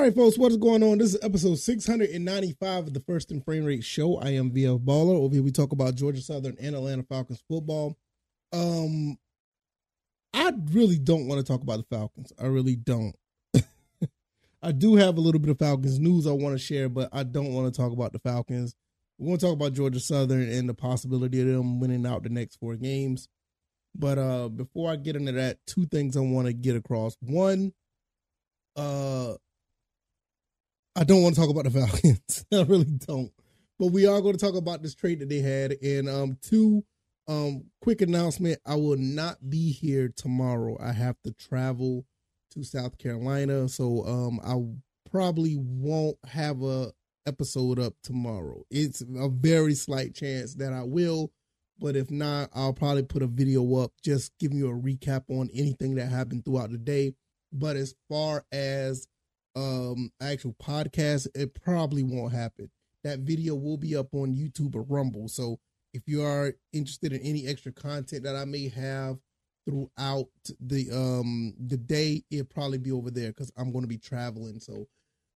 All right, folks, what is going on? This is episode 695 of the First and Frame Rate Show. I am VF Baller. Over here, we talk about Georgia Southern and Atlanta Falcons football. Um, I really don't want to talk about the Falcons. I really don't. I do have a little bit of Falcons news I want to share, but I don't want to talk about the Falcons. We're going to talk about Georgia Southern and the possibility of them winning out the next four games. But uh before I get into that, two things I want to get across. One, uh I don't want to talk about the Falcons. I really don't. But we are going to talk about this trade that they had. And um two, um, quick announcement. I will not be here tomorrow. I have to travel to South Carolina. So um I probably won't have a episode up tomorrow. It's a very slight chance that I will but if not, I'll probably put a video up just giving you a recap on anything that happened throughout the day. But as far as um actual podcast, it probably won't happen. That video will be up on YouTube or Rumble. So if you are interested in any extra content that I may have throughout the um the day, it'll probably be over there because I'm going to be traveling. So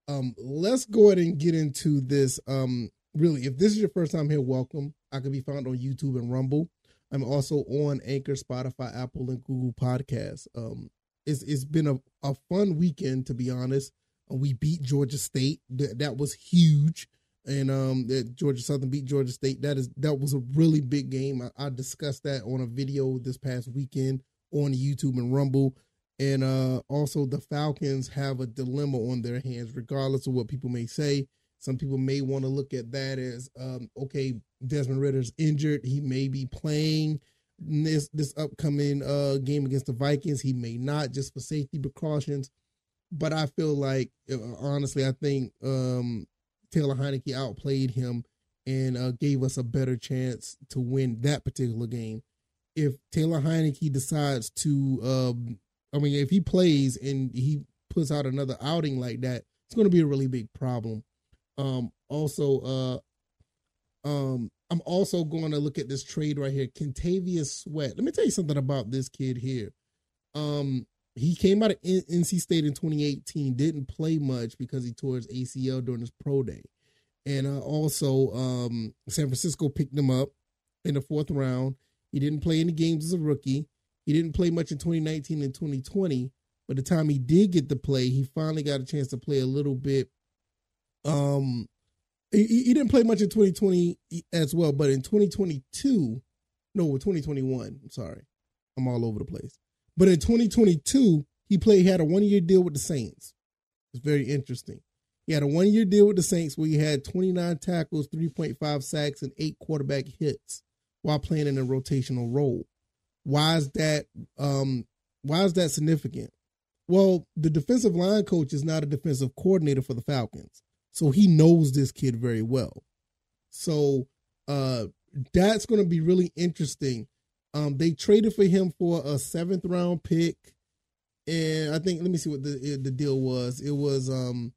um let's go ahead and get into this. Um really, if this is your first time here, welcome. I can be found on YouTube and Rumble. I'm also on Anchor, Spotify, Apple, and Google Podcasts. Um, it's it's been a, a fun weekend to be honest. We beat Georgia State. That, that was huge, and um, that Georgia Southern beat Georgia State. That is that was a really big game. I, I discussed that on a video this past weekend on YouTube and Rumble. And uh, also, the Falcons have a dilemma on their hands, regardless of what people may say. Some people may want to look at that as um, okay, Desmond Ridder's injured. He may be playing this this upcoming uh, game against the Vikings. He may not, just for safety precautions. But I feel like, uh, honestly, I think um, Taylor Heinicke outplayed him and uh, gave us a better chance to win that particular game. If Taylor Heinicke decides to, um, I mean, if he plays and he puts out another outing like that, it's going to be a really big problem. Um, also, uh, um, I'm also going to look at this trade right here, Kentavious Street. Let me tell you something about this kid here. Um, he came out of NC State in 2018, didn't play much because he tore his ACL during his pro day, and uh, also um, San Francisco picked him up in the fourth round. He didn't play any games as a rookie. He didn't play much in 2019 and 2020. But the time he did get to play, he finally got a chance to play a little bit um, he, he didn't play much in 2020 as well, but in 2022, no, 2021. I'm sorry, I'm all over the place. But in 2022, he played. He had a one year deal with the Saints. It's very interesting. He had a one year deal with the Saints where he had 29 tackles, 3.5 sacks, and eight quarterback hits while playing in a rotational role. Why is that? Um, why is that significant? Well, the defensive line coach is not a defensive coordinator for the Falcons. So he knows this kid very well. So uh that's going to be really interesting. Um they traded for him for a 7th round pick and I think let me see what the the deal was. It was um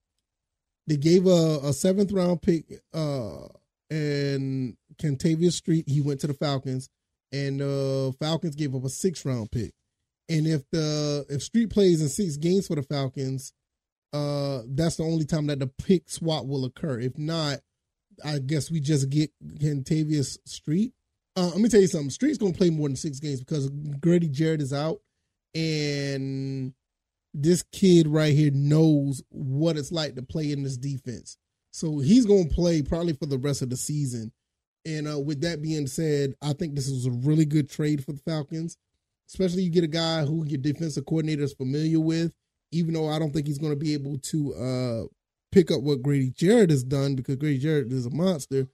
they gave a, a 7th round pick uh and Kentavious Street he went to the Falcons and uh Falcons gave up a 6th round pick. And if the if Street plays in 6 games for the Falcons, uh, that's the only time that the pick swap will occur. If not, I guess we just get Kentavious Street. Uh, let me tell you something. Street's gonna play more than six games because Grady Jarrett is out, and this kid right here knows what it's like to play in this defense. So he's gonna play probably for the rest of the season. And uh, with that being said, I think this was a really good trade for the Falcons, especially you get a guy who your defensive coordinator is familiar with even though I don't think he's to be able to uh, pick up what Grady Jarrett has done because Grady Jarrett is a monster.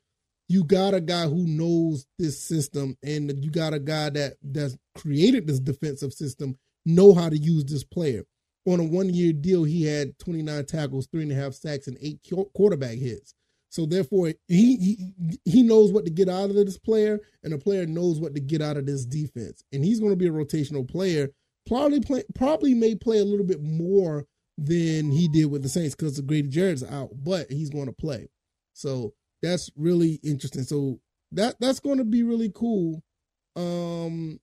You got a guy who knows this system, and you got a guy that that's created this defensive system, know how to use this player. On a one year deal, he had 29 tackles, three and a half sacks, and eight quarterback hits. So therefore, he, he he knows what to get out of this player, and the player knows what to get out of this defense. And he's going to be a rotational player probably play, probably may play a little bit more than he did with the Saints because the Grady Jarrett's out, but he's going to play. So that's really interesting. So that that's going to be really cool um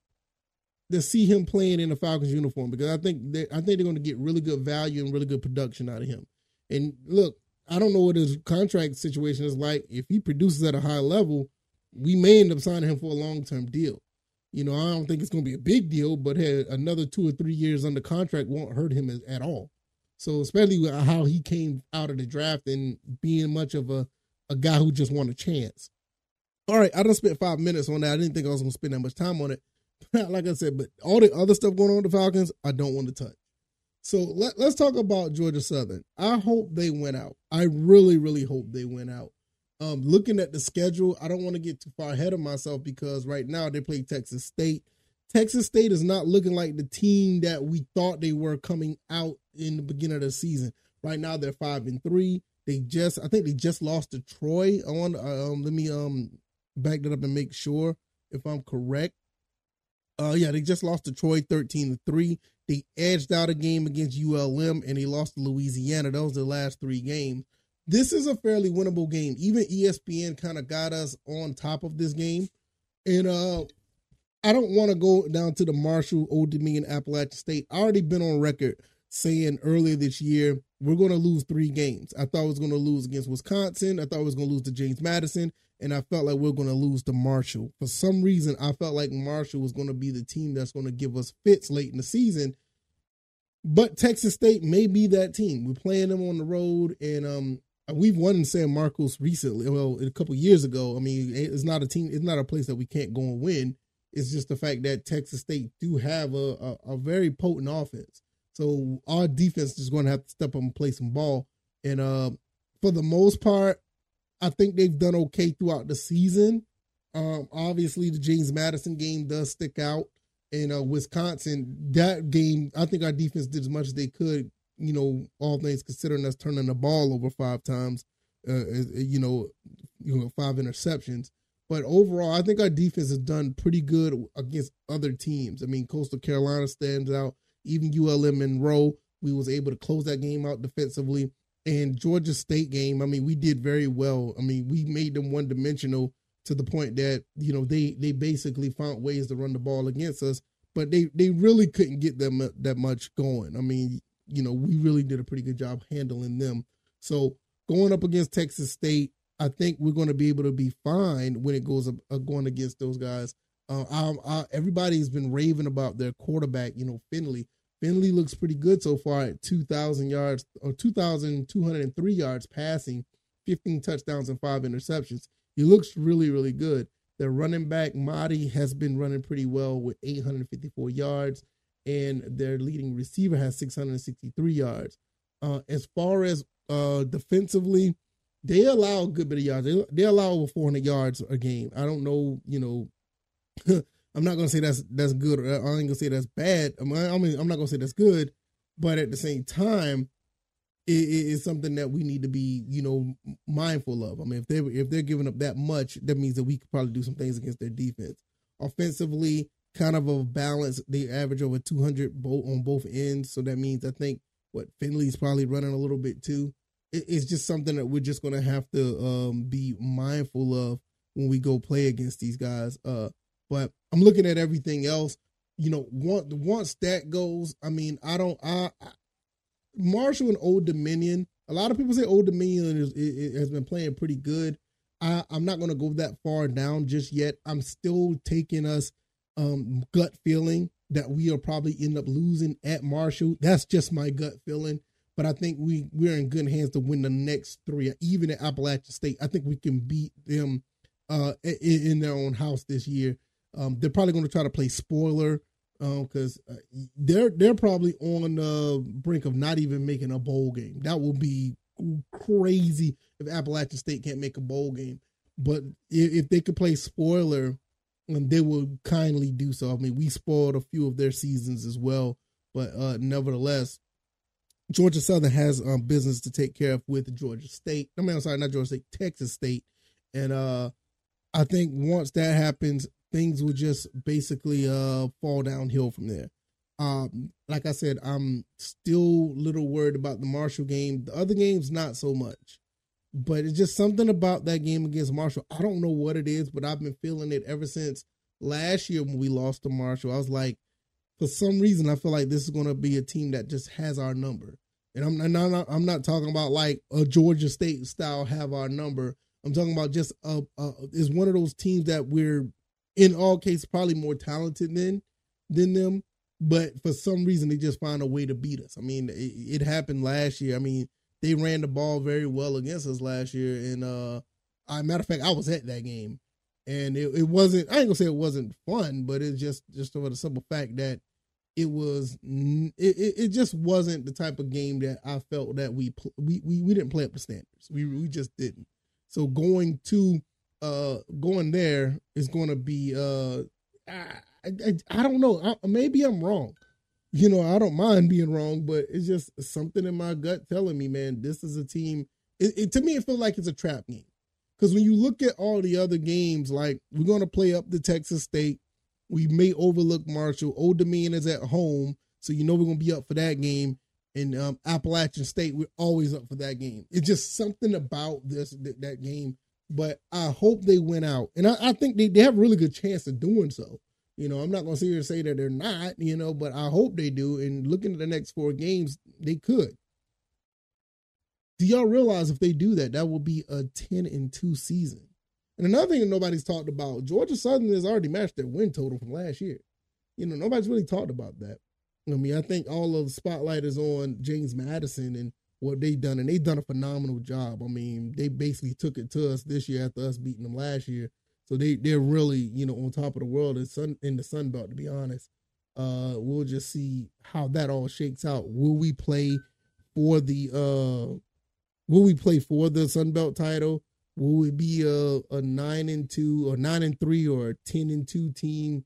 to see him playing in a Falcons uniform because I think they, I think they're going to get really good value and really good production out of him. And look, I don't know what his contract situation is like. If he produces at a high level, we may end up signing him for a long term deal. You know, I don't think it's going to be a big deal, but hey, another two or three years under contract won't hurt him at all. So, especially with how he came out of the draft and being much of a, a guy who just want a chance. All right, I don't spent five minutes on that. I didn't think I was going to spend that much time on it. like I said, but all the other stuff going on with the Falcons, I don't want to touch. So let, let's talk about Georgia Southern. I hope they went out. I really, really hope they went out. Um, looking at the schedule, I don't want to get too far ahead of myself because right now they play Texas State. Texas State is not looking like the team that we thought they were coming out in the beginning of the season. Right now they're five and three. They just, I think they just lost to Troy. I want, um, let me um back that up and make sure if I'm correct. Uh, yeah, they just lost to Troy thirteen to three. They edged out a game against ULM and they lost to Louisiana. Those are the last three games this is a fairly winnable game. Even ESPN kind of got us on top of this game. And uh I don't want to go down to the Marshall, Old Dominion, Appalachian State. I already been on record saying earlier this year we're going to lose three games. I thought I was going to lose against Wisconsin. I thought I was going to lose to James Madison, and I felt like we are going to lose to Marshall. For some reason, I felt like Marshall was going to be the team that's going to give us fits late in the season. But Texas State may be that team. We're playing them on the road, and um, we've won in San Marcos recently. Well, a couple years ago. I mean, it's not a team. It's not a place that we can't go and win. It's just the fact that Texas State do have a, a, a very potent offense. So our defense is going to have to step up and play some ball. And uh, for the most part, I think they've done okay throughout the season. Um, obviously, the James Madison game does stick out. In uh, Wisconsin, that game, I think our defense did as much as they could you know, all things considering us turning the ball over five times, uh, you know, you know, five interceptions. But overall, I think our defense has done pretty good against other teams. I mean, Coastal Carolina stands out. Even ULM Monroe, we was able to close that game out defensively. And Georgia State game, I mean, we did very well. I mean, we made them one dimensional to the point that you know they they basically found ways to run the ball against us, but they they really couldn't get them that much going. I mean, you know, we really did a pretty good job handling them. So going up against Texas State, I think we're going to be able to be fine when it goes up, uh, going against those guys. Uh, I, I, everybody's been raving about their quarterback, you know, Finley. Finley looks pretty good so far at 2,000 yards or 2,203 yards passing, 15 touchdowns and five interceptions. He looks really, really good. Their running back, Mahdi, has been running pretty well with 854 yards and their leading receiver has 663 yards. Uh, as far as uh, defensively, they allow a good bit of yards. They, they allow over 400 yards a game. I don't know, you know. I'm not gonna say that's that's good. I ain't gonna say that's bad. I mean, I'm not gonna say that's good, but at the same time, it is something that we need to be, you know, mindful of. I mean, if they if they're giving up that much, that means that we could probably do some things against their defense. Offensively, kind of a balance. They average over 200 both on both ends, so that means I think what Finley's probably running a little bit too. It, it's just something that we're just to have to um, be mindful of when we go play against these guys. Uh, but I'm looking at everything else. You know, once once that goes, I mean, I don't. I, I Marshall and Old Dominion. A lot of people say Old Dominion is, it, it has been playing pretty good. I, I'm not going to go that far down just yet. I'm still taking us um, gut feeling that we will probably end up losing at Marshall. That's just my gut feeling. But I think we we're in good hands to win the next three, even at Appalachian State. I think we can beat them uh, in, in their own house this year. Um, they're probably going to try to play spoiler because um, uh, they're they're probably on the brink of not even making a bowl game. That will be crazy if Appalachian State can't make a bowl game. But if, if they could play spoiler and they will kindly do so. I mean, we spoiled a few of their seasons as well, but uh, nevertheless, Georgia Southern has um, business to take care of with Georgia State. I mean, I'm sorry, not Georgia State, Texas State, and uh, I think once that happens, things will just basically uh, fall downhill from there. Um, like I said, I'm still a little worried about the Marshall game. The other games, not so much but it's just something about that game against Marshall. I don't know what it is, but I've been feeling it ever since last year when we lost to Marshall. I was like, for some reason, I feel like this is going to be a team that just has our number. And I'm, not I'm not talking about like a Georgia State style have our number. I'm talking about just uh, uh is one of those teams that we're in all cases probably more talented than than them, but for some reason they just find a way to beat us. I mean, it, it happened last year. I mean, they ran the ball very well against us last year, and uh, I matter of fact, I was at that game, and it, it wasn't. I ain't gonna say it wasn't fun, but it's just just for the simple fact that it was it, it just wasn't the type of game that I felt that we we we, we didn't play up to standards. We we just didn't. So going to uh going there is going to be uh I, I, I don't know. I, maybe I'm wrong. You know, I don't mind being wrong, but it's just something in my gut telling me, man, this is a team. It, it to me, it feels like it's a trap game. Because when you look at all the other games, like we're going to play up the Texas State, we may overlook Marshall. Old Dominion is at home, so you know we're going to be up for that game. And um, Appalachian State, we're always up for that game. It's just something about this that, that game. But I hope they went out, and I, I think they, they have a really good chance of doing so. You know, I'm not going to sit here and say that they're not, you know, but I hope they do. And looking at the next four games, they could. Do y'all realize if they do that, that will be a 10 and 2 season? And another thing that nobody's talked about, Georgia Southern has already matched their win total from last year. You know, nobody's really talked about that. I mean, I think all of the spotlight is on James Madison and what they've done, and they've done a phenomenal job. I mean, they basically took it to us this year after us beating them last year. So they they're really you know on top of the world in sun in the Sun Belt. To be honest, uh, we'll just see how that all shakes out. Will we play for the uh, will we play for the Sun Belt title? Will we be a, a nine and two or nine and three or a ten and two team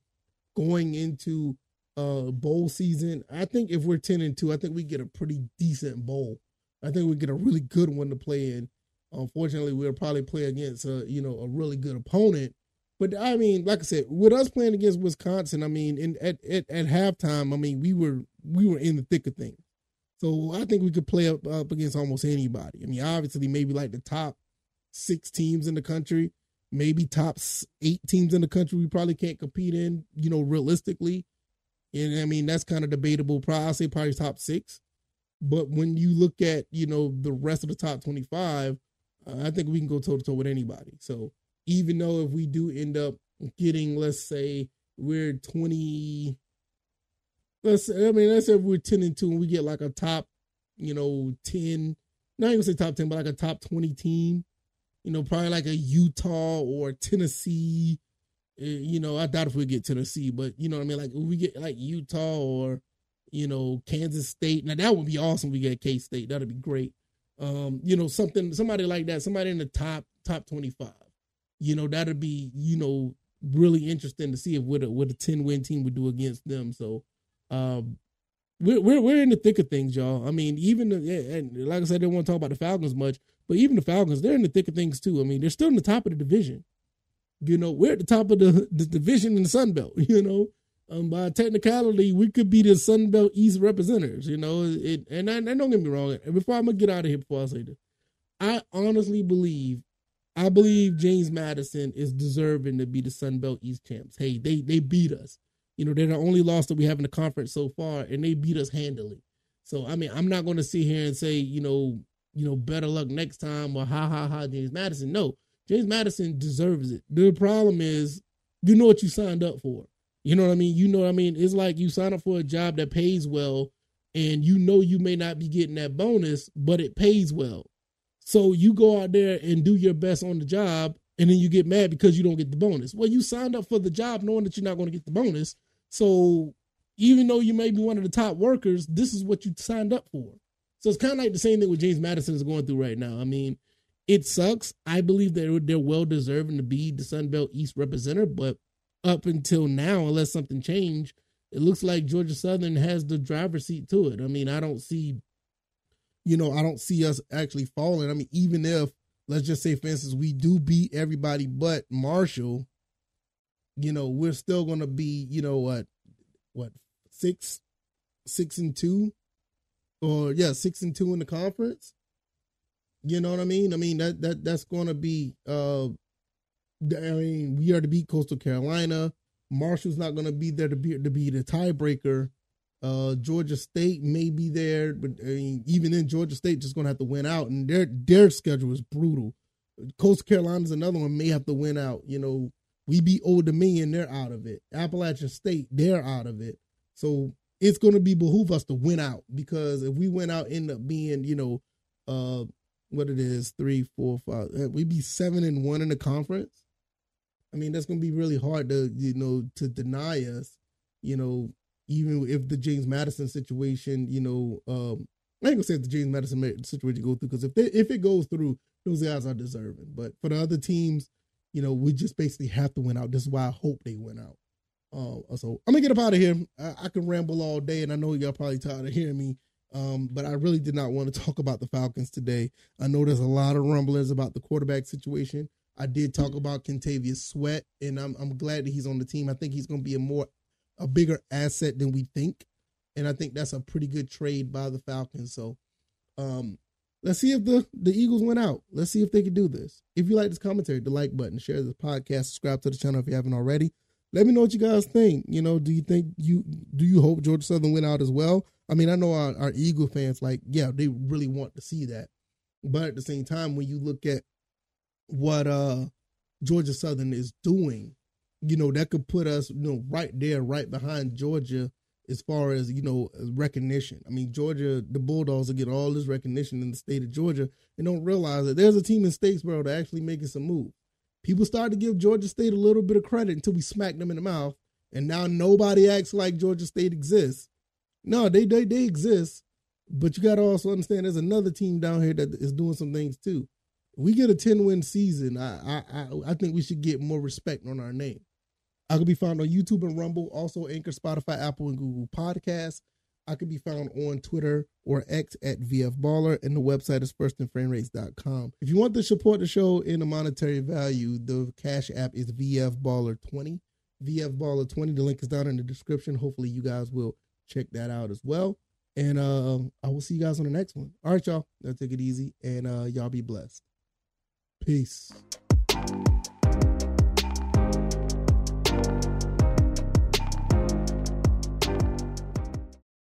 going into uh bowl season? I think if we're ten and two, I think we get a pretty decent bowl. I think we get a really good one to play in. Unfortunately, we'll probably play against a you know a really good opponent. But I mean, like I said, with us playing against Wisconsin, I mean, in at, at at halftime, I mean, we were we were in the thick of things. So I think we could play up up against almost anybody. I mean, obviously, maybe like the top six teams in the country, maybe top eight teams in the country. We probably can't compete in, you know, realistically. And I mean, that's kind of debatable. Probably, I'll say probably top six. But when you look at, you know, the rest of the top 25, I think we can go toe to toe with anybody. So even though if we do end up getting, let's say we're 20, let's I mean, let's say we're 10 and 2 and we get like a top, you know, 10, not even say top 10, but like a top 20 team, you know, probably like a Utah or Tennessee. Eh, you know, I doubt if we get Tennessee, but you know what I mean? Like we get like Utah or, you know, Kansas State. Now that would be awesome. We get K State. That'd be great um, you know, something somebody like that, somebody in the top top twenty five. You know, that'd be you know really interesting to see if what a what a ten win team would do against them. So, um, we're we're we're in the thick of things, y'all. I mean, even the, and like I said, I didn't want to talk about the Falcons much, but even the Falcons, they're in the thick of things too. I mean, they're still in the top of the division. You know, we're at the top of the, the division in the Sun Belt. You know, um, by technicality, we could be the Sun Belt East representatives, you know. It, and, I, and don't get me wrong. Before I'm gonna get out of here, before I say this, I honestly believe, I believe James Madison is deserving to be the Sun Belt East champs. Hey, they they beat us. You know, they're the only loss that we have in the conference so far, and they beat us handily. So I mean, I'm not to sit here and say, you know, you know, better luck next time or ha ha ha, James Madison. No, James Madison deserves it. The problem is, you know what you signed up for. You know what I mean? You know what I mean? It's like you sign up for a job that pays well and you know you may not be getting that bonus, but it pays well. So you go out there and do your best on the job and then you get mad because you don't get the bonus. Well, you signed up for the job knowing that you're not going to get the bonus. So even though you may be one of the top workers, this is what you signed up for. So it's kind of like the same thing with James Madison is going through right now. I mean, it sucks. I believe that they're well deserving to be the Sun Belt East representative, but up until now, unless something changed, it looks like Georgia Southern has the driver's seat to it. I mean, I don't see, you know, I don't see us actually falling. I mean, even if let's just say, for instance, we do beat everybody but Marshall, you know, we're still gonna be, you know, what, what, six, six and two, or yeah, six and two in the conference. You know what I mean? I mean that that that's gonna be uh I mean, we are to beat Coastal Carolina. Marshall's not going to be there to be to be the tiebreaker Uh, Georgia State may be there, but I mean, even then, Georgia State just gonna have to win out, and their their schedule is brutal. Coastal Carolina's another one may have to win out. You know, we beat Old Dominion, they're out of it. Appalachian State, they're out of it. So it's going to be behoove us to win out because if we win out, end up being, you know, uh, what it is, three, four, five, uh, we be seven and one in the conference. I mean, that's going to be really hard to, you know, to deny us, you know, even if the James Madison situation, you know, um, I ain't gonna say if the James Madison situation go through because if they, if it goes through, those guys are deserving. But for the other teams, you know, we just basically have to win out. This is why I hope they win out. Uh, so I'm gonna get up out of here. I, I, can ramble all day, and I know y'all probably tired of hearing me. Um, but I really did not want to talk about the Falcons today. I know there's a lot of rumblings about the quarterback situation. I did talk about Kentavious Street, and I'm I'm glad that he's on the team. I think he's going to be a more a bigger asset than we think, and I think that's a pretty good trade by the Falcons. So, um, let's see if the the Eagles went out. Let's see if they can do this. If you like this commentary, the like button, share this podcast, subscribe to the channel if you haven't already. Let me know what you guys think. You know, do you think you do you hope Georgia Southern went out as well? I mean, I know our, our Eagle fans like, yeah, they really want to see that. But at the same time, when you look at what uh Georgia Southern is doing, you know, that could put us, you know, right there, right behind Georgia as far as, you know, recognition. I mean, Georgia, the Bulldogs will get all this recognition in the state of Georgia and don't realize that there's a team in Statesboro that actually making some moves. People started to give Georgia State a little bit of credit until we smacked them in the mouth. And now nobody acts like Georgia State exists. No, they they, they exist. But you got to also understand there's another team down here that is doing some things too. We get a 10 win season, I, I I think we should get more respect on our name. I could be found on YouTube and Rumble, also Anchor, Spotify, Apple, and Google Podcasts. I could be found on Twitter or X at VF Baller, and the website is firstandframerates.com. If you want to support the show in a monetary value, the Cash App is VF Baller 20. VF Baller 20. The link is down in the description. Hopefully, you guys will check that out as well. And uh, I will see you guys on the next one. All right, y'all. Now take it easy, and uh, y'all be blessed. Peace.